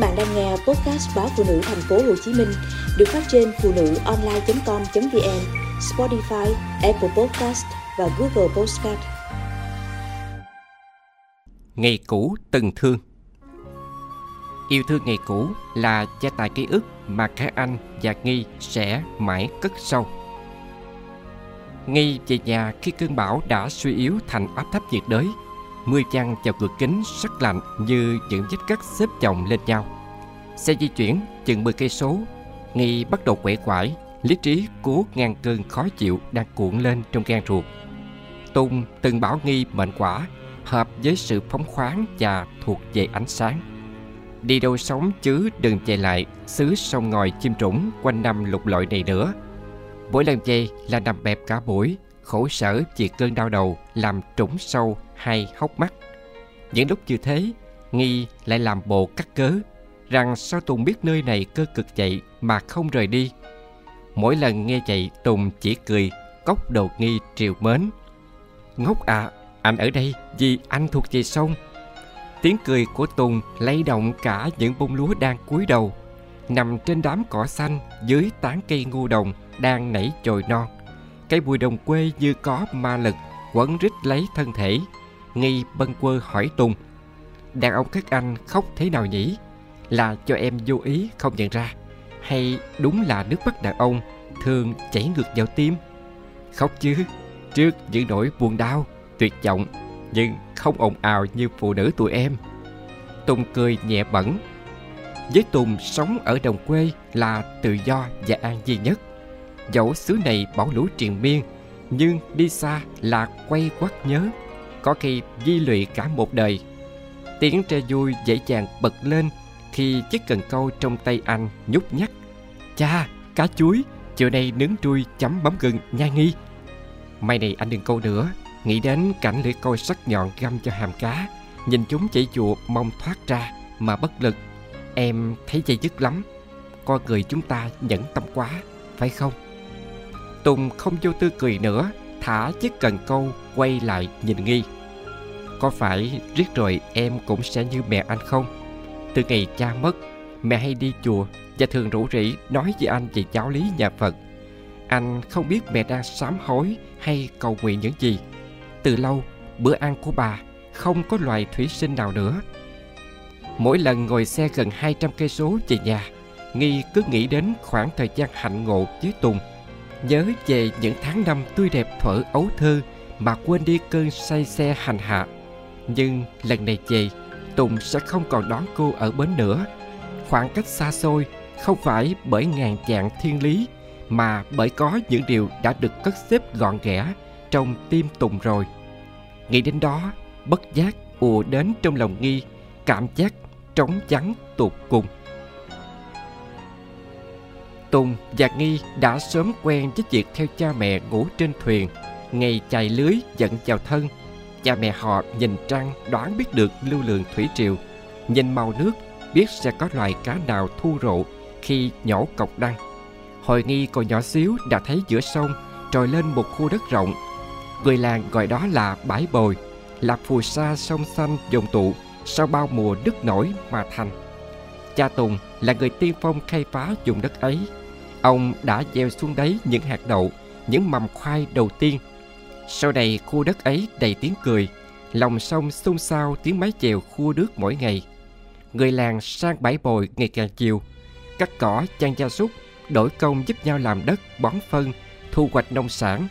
bạn đang nghe podcast báo phụ nữ thành phố Hồ Chí Minh được phát trên phụ nữ online.com.vn, Spotify, Apple Podcast và Google Podcast. Ngày cũ từng thương Yêu thương ngày cũ là gia tài ký ức mà cả anh và Nghi sẽ mãi cất sâu. Nghi về nhà khi cơn bão đã suy yếu thành áp thấp nhiệt đới Mưa chăng vào cửa kính sắc lạnh như những vết cắt xếp chồng lên nhau. Xe di chuyển chừng 10 cây số, Nghi bắt đầu quẻ quải, lý trí cố ngăn cơn khó chịu đang cuộn lên trong gan ruột. Tùng từng bảo Nghi mệnh quả, hợp với sự phóng khoáng và thuộc về ánh sáng. Đi đâu sống chứ đừng chạy lại xứ sông ngòi chim trũng quanh năm lục lội này nữa. Mỗi lần chạy là nằm bẹp cả buổi, khổ sở vì cơn đau đầu làm trũng sâu hay hốc mắt. Những lúc như thế, Nghi lại làm bộ cắt cớ rằng sao Tùng biết nơi này cơ cực vậy mà không rời đi. Mỗi lần nghe vậy Tùng chỉ cười cốc đầu Nghi triều mến. Ngốc à, anh ở đây vì anh thuộc về sông. Tiếng cười của Tùng lay động cả những bông lúa đang cúi đầu, nằm trên đám cỏ xanh dưới tán cây ngô đồng đang nảy chồi non. Cây bùi đồng quê như có ma lực quấn rít lấy thân thể. Nghi bâng quơ hỏi Tùng Đàn ông các anh khóc thế nào nhỉ? Là cho em vô ý không nhận ra. Hay đúng là nước mắt đàn ông Thường chảy ngược vào tim? Khóc chứ Trước những nỗi buồn đau, tuyệt vọng Nhưng không ồn ào như phụ nữ tụi em. Tùng cười nhẹ bẩn Với Tùng sống ở đồng quê là tự do và an duy nhất. Dẫu xứ này bão lũ triền miên Nhưng đi xa là quay quắt nhớ có khi di lụy cả một đời. Tiếng tre vui dễ dàng bật lên khi chiếc cần câu trong tay anh nhúc nhắc. Cha, cá chuối, chiều nay nướng trui chấm bấm gừng nha nghi. May này anh đừng câu nữa, nghĩ đến cảnh lưỡi câu sắc nhọn găm cho hàm cá, nhìn chúng chảy chùa mong thoát ra mà bất lực. Em thấy dây dứt lắm, con người chúng ta nhẫn tâm quá, phải không? Tùng không vô tư cười nữa, thả chiếc cần câu quay lại nhìn nghi. Có phải riết rồi em cũng sẽ như mẹ anh không? Từ ngày cha mất mẹ hay đi chùa và thường rủ rỉ nói với anh về giáo lý nhà phật. Anh không biết mẹ đang sám hối hay cầu nguyện những gì. Từ lâu bữa ăn của bà không có loài thủy sinh nào nữa. Mỗi lần ngồi xe gần 200 cây số về nhà nghi cứ nghĩ đến khoảng thời gian hạnh ngộ với tùng nhớ về những tháng năm tươi đẹp thuở ấu thơ mà quên đi cơn say xe hành hạ. Nhưng lần này về, Tùng sẽ không còn đón cô ở bến nữa. Khoảng cách xa xôi không phải bởi ngàn dạng thiên lý mà bởi có những điều đã được cất xếp gọn ghẽ trong tim Tùng rồi. Nghĩ đến đó, bất giác ùa đến trong lòng nghi, cảm giác trống vắng tột cùng. Tùng và Nghi đã sớm quen với việc theo cha mẹ ngủ trên thuyền, ngày chài lưới dẫn vào thân. Cha mẹ họ nhìn trăng đoán biết được lưu lượng thủy triều, nhìn màu nước biết sẽ có loài cá nào thu rộ khi nhổ cọc đăng. Hồi Nghi còn nhỏ xíu đã thấy giữa sông trồi lên một khu đất rộng. Người làng gọi đó là bãi bồi, là phù sa sông xanh dồn tụ sau bao mùa nước nổi mà thành. Cha Tùng là người tiên phong khai phá vùng đất ấy Ông đã gieo xuống đấy những hạt đậu, những mầm khoai đầu tiên. Sau này khu đất ấy đầy tiếng cười, lòng sông xôn xao tiếng mái chèo khua nước mỗi ngày. Người làng sang bãi bồi ngày càng chiều, cắt cỏ chăn gia súc, đổi công giúp nhau làm đất, bón phân, thu hoạch nông sản.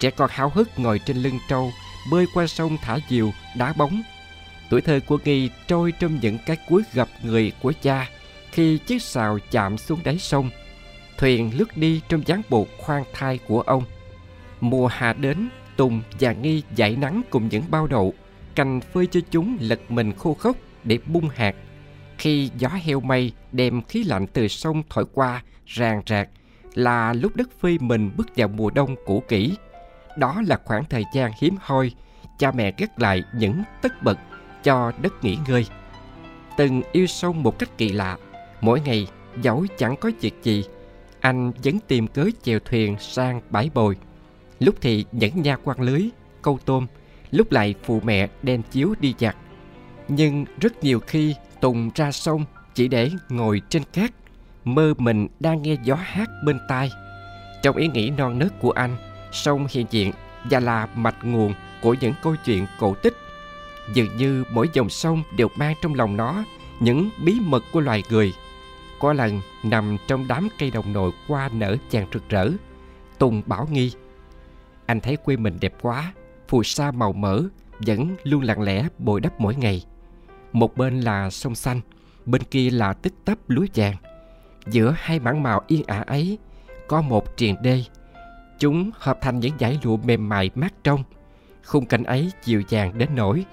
Trẻ con háo hức ngồi trên lưng trâu, bơi qua sông thả diều, đá bóng. Tuổi thơ của Nghi trôi trong những cái cuối gặp người của cha khi chiếc xào chạm xuống đáy sông – thuyền lướt đi trong dáng bộ khoan thai của ông. Mùa hạ đến, Tùng và Nghi dậy nắng cùng những bao đậu, cành phơi cho chúng lật mình khô khốc để bung hạt. Khi gió heo mây đem khí lạnh từ sông thổi qua ràng rạc là lúc đất phơi mình bước vào mùa đông cũ kỹ. Đó là khoảng thời gian hiếm hoi, cha mẹ gác lại những tất bật cho đất nghỉ ngơi. Từng yêu sông một cách kỳ lạ, mỗi ngày dẫu chẳng có việc gì anh vẫn tìm cớ chèo thuyền sang bãi bồi. Lúc thì nhẫn nha quan lưới, câu tôm, lúc lại phụ mẹ đem chiếu đi giặt. Nhưng rất nhiều khi Tùng ra sông, chỉ để ngồi trên cát mơ mình đang nghe gió hát bên tai trong ý nghĩ non nớt của anh sông hiện diện và là mạch nguồn của những câu chuyện cổ tích dường như mỗi dòng sông đều mang trong lòng nó những bí mật của loài người có lần nằm trong đám cây đồng nội qua nở chàng rực rỡ. Tùng bảo nghi, anh thấy quê mình đẹp quá, phù sa màu mỡ, vẫn luôn lặng lẽ bồi đắp mỗi ngày. Một bên là sông xanh, bên kia là tích tấp lúa vàng. Giữa hai mảng màu yên ả ấy, có một triền đê. Chúng hợp thành những dải lụa mềm mại mát trong. Khung cảnh ấy dịu dàng đến nỗi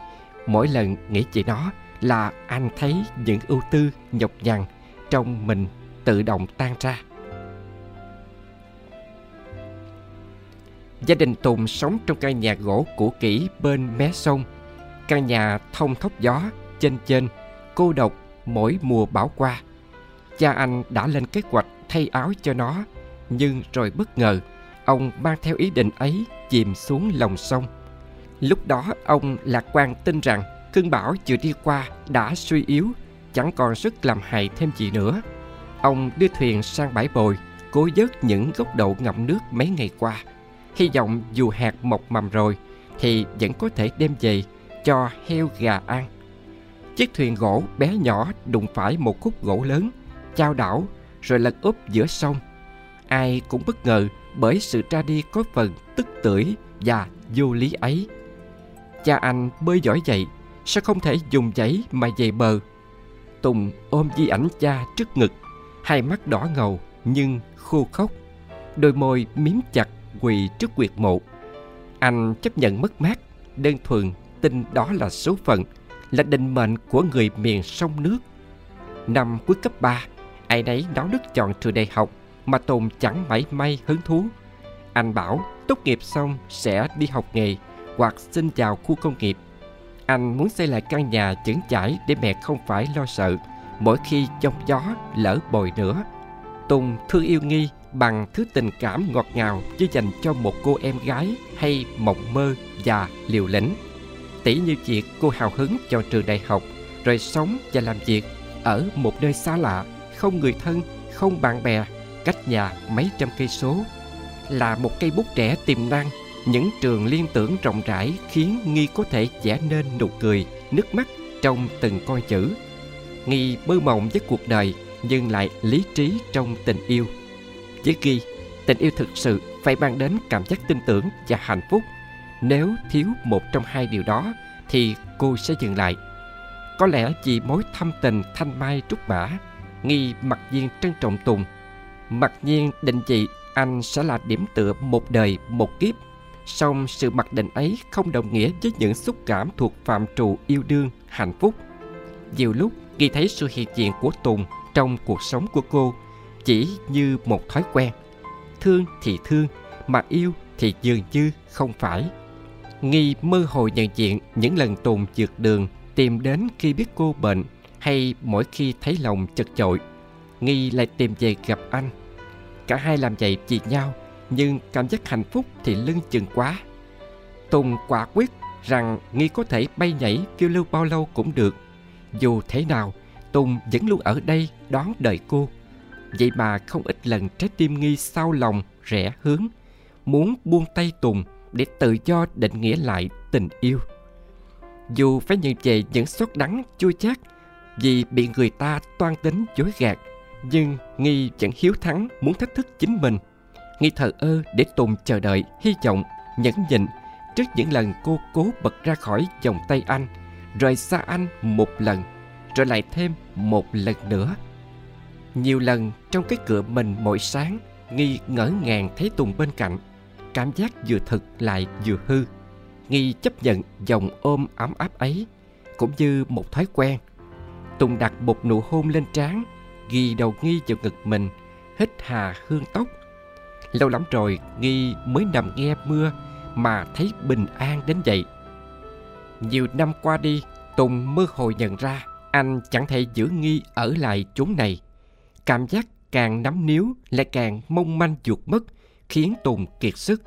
mỗi lần nghĩ về nó là anh thấy những ưu tư nhọc nhằn trong mình tự động tan ra. Gia đình tùng sống trong căn nhà gỗ cũ kỹ bên mé sông. Căn nhà thông thốc gió, chênh chênh, cô độc mỗi mùa bão qua. Cha anh đã lên kế hoạch thay áo cho nó, nhưng rồi bất ngờ, ông mang theo ý định ấy chìm xuống lòng sông. Lúc đó, ông lạc quan tin rằng cơn bão vừa đi qua đã suy yếu chẳng còn sức làm hại thêm gì nữa. Ông đưa thuyền sang bãi bồi, cố vớt những gốc đậu ngậm nước mấy ngày qua. Hy vọng dù hạt mọc mầm rồi, thì vẫn có thể đem về cho heo gà ăn. Chiếc thuyền gỗ bé nhỏ đụng phải một khúc gỗ lớn, chao đảo, rồi lật úp giữa sông. Ai cũng bất ngờ bởi sự ra đi có phần tức tưởi và vô lý ấy. Cha anh bơi giỏi vậy sao không thể dùng giấy mà về bờ? Tùng ôm di ảnh cha trước ngực hai mắt đỏ ngầu nhưng khô khóc, đôi môi miếm chặt quỳ trước quyệt mộ. Anh chấp nhận mất mát đơn thuần tin đó là số phận là định mệnh của người miền sông nước. Năm cuối cấp 3 ai nấy náo nức chọn trường đại học mà tùng chẳng mảy may hứng thú. Anh bảo tốt nghiệp xong sẽ đi học nghề hoặc xin vào khu công nghiệp anh muốn xây lại căn nhà chững chãi để mẹ không phải lo sợ, mỗi khi trong gió lỡ bồi nữa. Tùng thương yêu nghi bằng thứ tình cảm ngọt ngào chỉ dành cho một cô em gái hay mộng mơ và liều lĩnh. Tỷ như việc cô hào hứng chọn trường đại học, rồi sống và làm việc ở một nơi xa lạ, không người thân, không bạn bè, cách nhà mấy trăm cây số. Là một cây bút trẻ tiềm năng những trường liên tưởng rộng rãi khiến nghi có thể vẽ nên nụ cười, nước mắt trong từng con chữ. Nghi mơ mộng với cuộc đời, nhưng lại lý trí trong tình yêu. Với ghi tình yêu thực sự phải mang đến cảm giác tin tưởng và hạnh phúc. Nếu thiếu một trong hai điều đó, thì cô sẽ dừng lại. Có lẽ vì mối thâm tình thanh mai trúc mã, nghi mặc nhiên trân trọng tùng. Mặc nhiên định vị anh sẽ là điểm tựa một đời, một kiếp song sự mặc định ấy không đồng nghĩa với những xúc cảm thuộc phạm trù yêu đương, hạnh phúc. Nhiều lúc ghi thấy sự hiện diện của tùng trong cuộc sống của cô, chỉ như một thói quen. Thương thì thương, mà yêu thì dường như không phải. Nghi mơ hồ nhận diện những lần tùng trượt đường tìm đến khi biết cô bệnh hay mỗi khi thấy lòng chật chội, nghi lại tìm về gặp anh. Cả hai làm vậy vì nhau nhưng cảm giác hạnh phúc thì lưng chừng quá. Tùng quả quyết rằng nghi có thể bay nhảy kêu lưu bao lâu cũng được. Dù thế nào, tùng vẫn luôn ở đây đón đợi cô. Vậy mà không ít lần trái tim nghi sao lòng, rẽ hướng. Muốn buông tay tùng để tự do định nghĩa lại tình yêu. Dù phải nhận về những xót đắng chua chát vì bị người ta toan tính dối gạt, nhưng nghi vẫn hiếu thắng muốn thách thức chính mình nghi thờ ơ để tùng chờ đợi, hy vọng, nhẫn nhịn trước những lần cô cố bật ra khỏi vòng tay anh, rời xa anh một lần rồi lại thêm một lần nữa. Nhiều lần trong cái cửa mình mỗi sáng, nghi ngỡ ngàng thấy tùng bên cạnh, cảm giác vừa thực lại vừa hư. Nghi chấp nhận dòng ôm ấm áp ấy, cũng như một thói quen. Tùng đặt một nụ hôn lên trán, ghi đầu nghi vào ngực mình, hít hà hương tóc lâu lắm rồi, nghi mới nằm nghe mưa mà thấy bình an đến vậy. Nhiều năm qua đi, tùng mơ hồ nhận ra anh chẳng thể giữ nghi ở lại chốn này. Cảm giác càng nắm níu lại càng mong manh chuột mất, khiến tùng kiệt sức.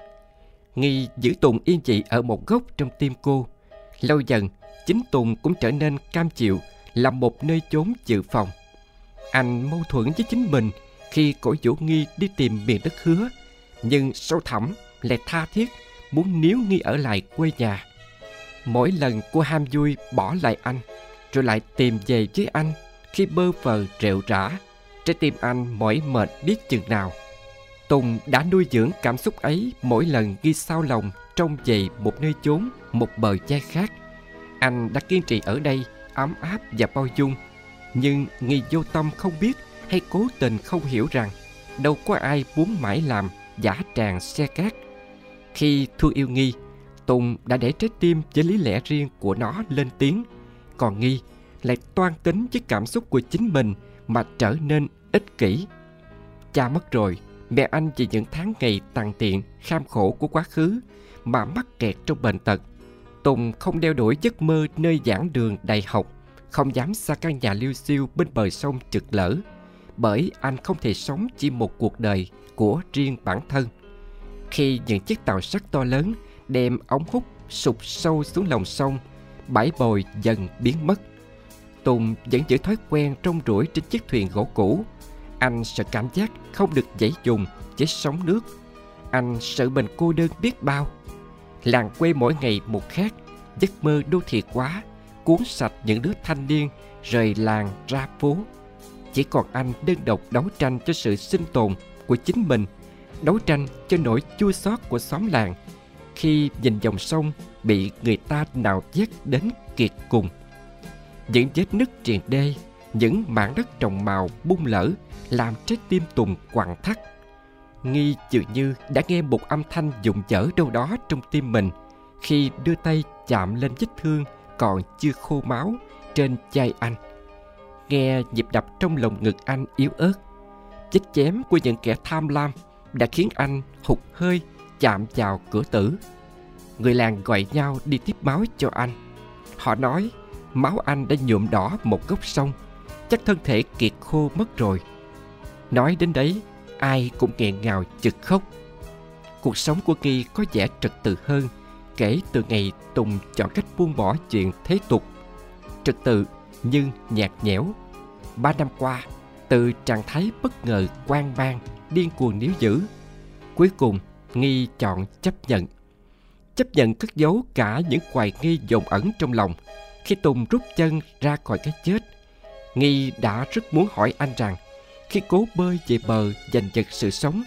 Nghi giữ tùng yên vị ở một góc trong tim cô. Lâu dần, chính tùng cũng trở nên cam chịu làm một nơi chốn dự phòng. Anh mâu thuẫn với chính mình khi cổ vũ Nghi đi tìm miền đất hứa, nhưng sâu thẳm lại tha thiết muốn níu Nghi ở lại quê nhà. Mỗi lần cô ham vui bỏ lại anh, rồi lại tìm về với anh khi bơ vờ rệu rã, trái tim anh mỏi mệt biết chừng nào. Tùng đã nuôi dưỡng cảm xúc ấy mỗi lần ghi sao lòng trong về một nơi chốn, một bờ che khác. Anh đã kiên trì ở đây, ấm áp và bao dung. Nhưng nghi vô tâm không biết hay cố tình không hiểu rằng đâu có ai muốn mãi làm giả tràng xe cát. Khi thương yêu nghi, Tùng đã để trái tim với lý lẽ riêng của nó lên tiếng. Còn nghi lại toan tính với cảm xúc của chính mình mà trở nên ích kỷ. Cha mất rồi, mẹ anh vì những tháng ngày tàn tiện, kham khổ của quá khứ mà mắc kẹt trong bệnh tật. Tùng không đeo đuổi giấc mơ nơi giảng đường đại học, không dám xa căn nhà liêu siêu bên bờ sông trực lỡ, bởi anh không thể sống chỉ một cuộc đời của riêng bản thân. Khi những chiếc tàu sắt to lớn đem ống hút sụp sâu xuống lòng sông, bãi bồi dần biến mất. Tùng vẫn giữ thói quen trong rủi trên chiếc thuyền gỗ cũ. Anh sợ cảm giác không được dãy dùng với sóng nước. Anh sợ mình cô đơn biết bao. Làng quê mỗi ngày một khác, giấc mơ đô thị quá, cuốn sạch những đứa thanh niên rời làng ra phố. Chỉ còn anh đơn độc đấu tranh cho sự sinh tồn của chính mình, đấu tranh cho nỗi chua xót của xóm làng khi nhìn dòng sông bị người ta nào vét đến kiệt cùng. Những vết nứt triền đê, những mảng đất trồng màu bung lở làm trái tim Tùng quặn thắt. Nghi dường như đã nghe một âm thanh dụng dở đâu đó trong tim mình khi đưa tay chạm lên vết thương còn chưa khô máu trên vai anh. Nghe nhịp đập trong lồng ngực anh yếu ớt. chích chém của những kẻ tham lam đã khiến anh hụt hơi chạm vào cửa tử. Người làng gọi nhau đi tiếp máu cho anh. Họ nói máu anh đã nhuộm đỏ một gốc sông, chắc thân thể kiệt khô mất rồi. Nói đến đấy, ai cũng nghẹn ngào chực khóc. Cuộc sống của Nghi có vẻ trật tự hơn kể từ ngày Tùng chọn cách buông bỏ chuyện thế tục. Trật tự nhưng nhạt nhẽo. Ba năm qua, từ trạng thái bất ngờ quan mang, điên cuồng níu giữ, cuối cùng Nghi chọn chấp nhận. Chấp nhận cất giấu cả những hoài nghi dồn ẩn trong lòng. Khi Tùng rút chân ra khỏi cái chết, Nghi đã rất muốn hỏi anh rằng khi cố bơi về bờ giành giật sự sống,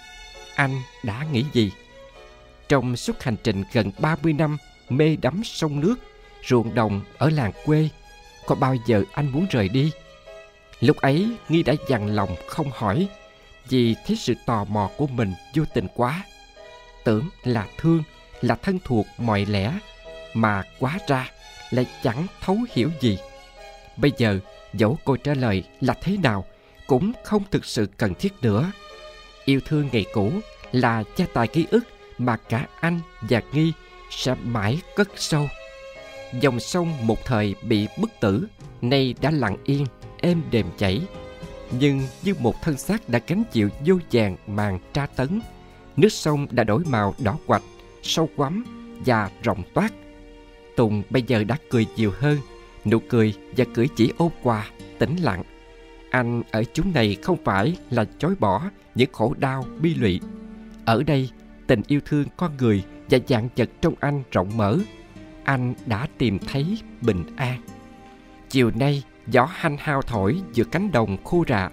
anh đã nghĩ gì? Trong suốt hành trình gần 30 năm mê đắm sông nước, ruộng đồng ở làng quê, có bao giờ anh muốn rời đi? Lúc ấy, Nghi đã dằn lòng không hỏi, vì thấy sự tò mò của mình vô tình quá. Tưởng là thương, là thân thuộc mọi lẽ, mà quá ra lại chẳng thấu hiểu gì. Bây giờ, dẫu cô trả lời là thế nào, cũng không thực sự cần thiết nữa. Yêu thương ngày cũ là gia tài ký ức mà cả anh và Nghi sẽ mãi cất sâu. Dòng sông một thời bị bức tử, nay đã lặng yên, êm đềm chảy. Nhưng như một thân xác đã gánh chịu vô vàng màn tra tấn, nước sông đã đổi màu đỏ quạch, sâu quắm và rộng toát. Tùng bây giờ đã cười nhiều hơn, nụ cười và cử chỉ ôn quà, tĩnh lặng. Anh ở chúng này không phải là chối bỏ những khổ đau bi lụy. Ở đây, tình yêu thương con người và dạng vật trong anh rộng mở. Anh đã tìm thấy bình an. Chiều nay, gió hanh hao thổi giữa cánh đồng khô rạ.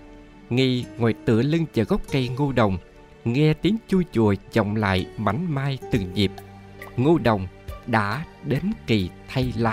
Nghi ngồi tựa lưng vào gốc cây ngô đồng, nghe tiếng chui chùa vọng lại mảnh mai từng nhịp. Ngô đồng đã đến kỳ thay lá.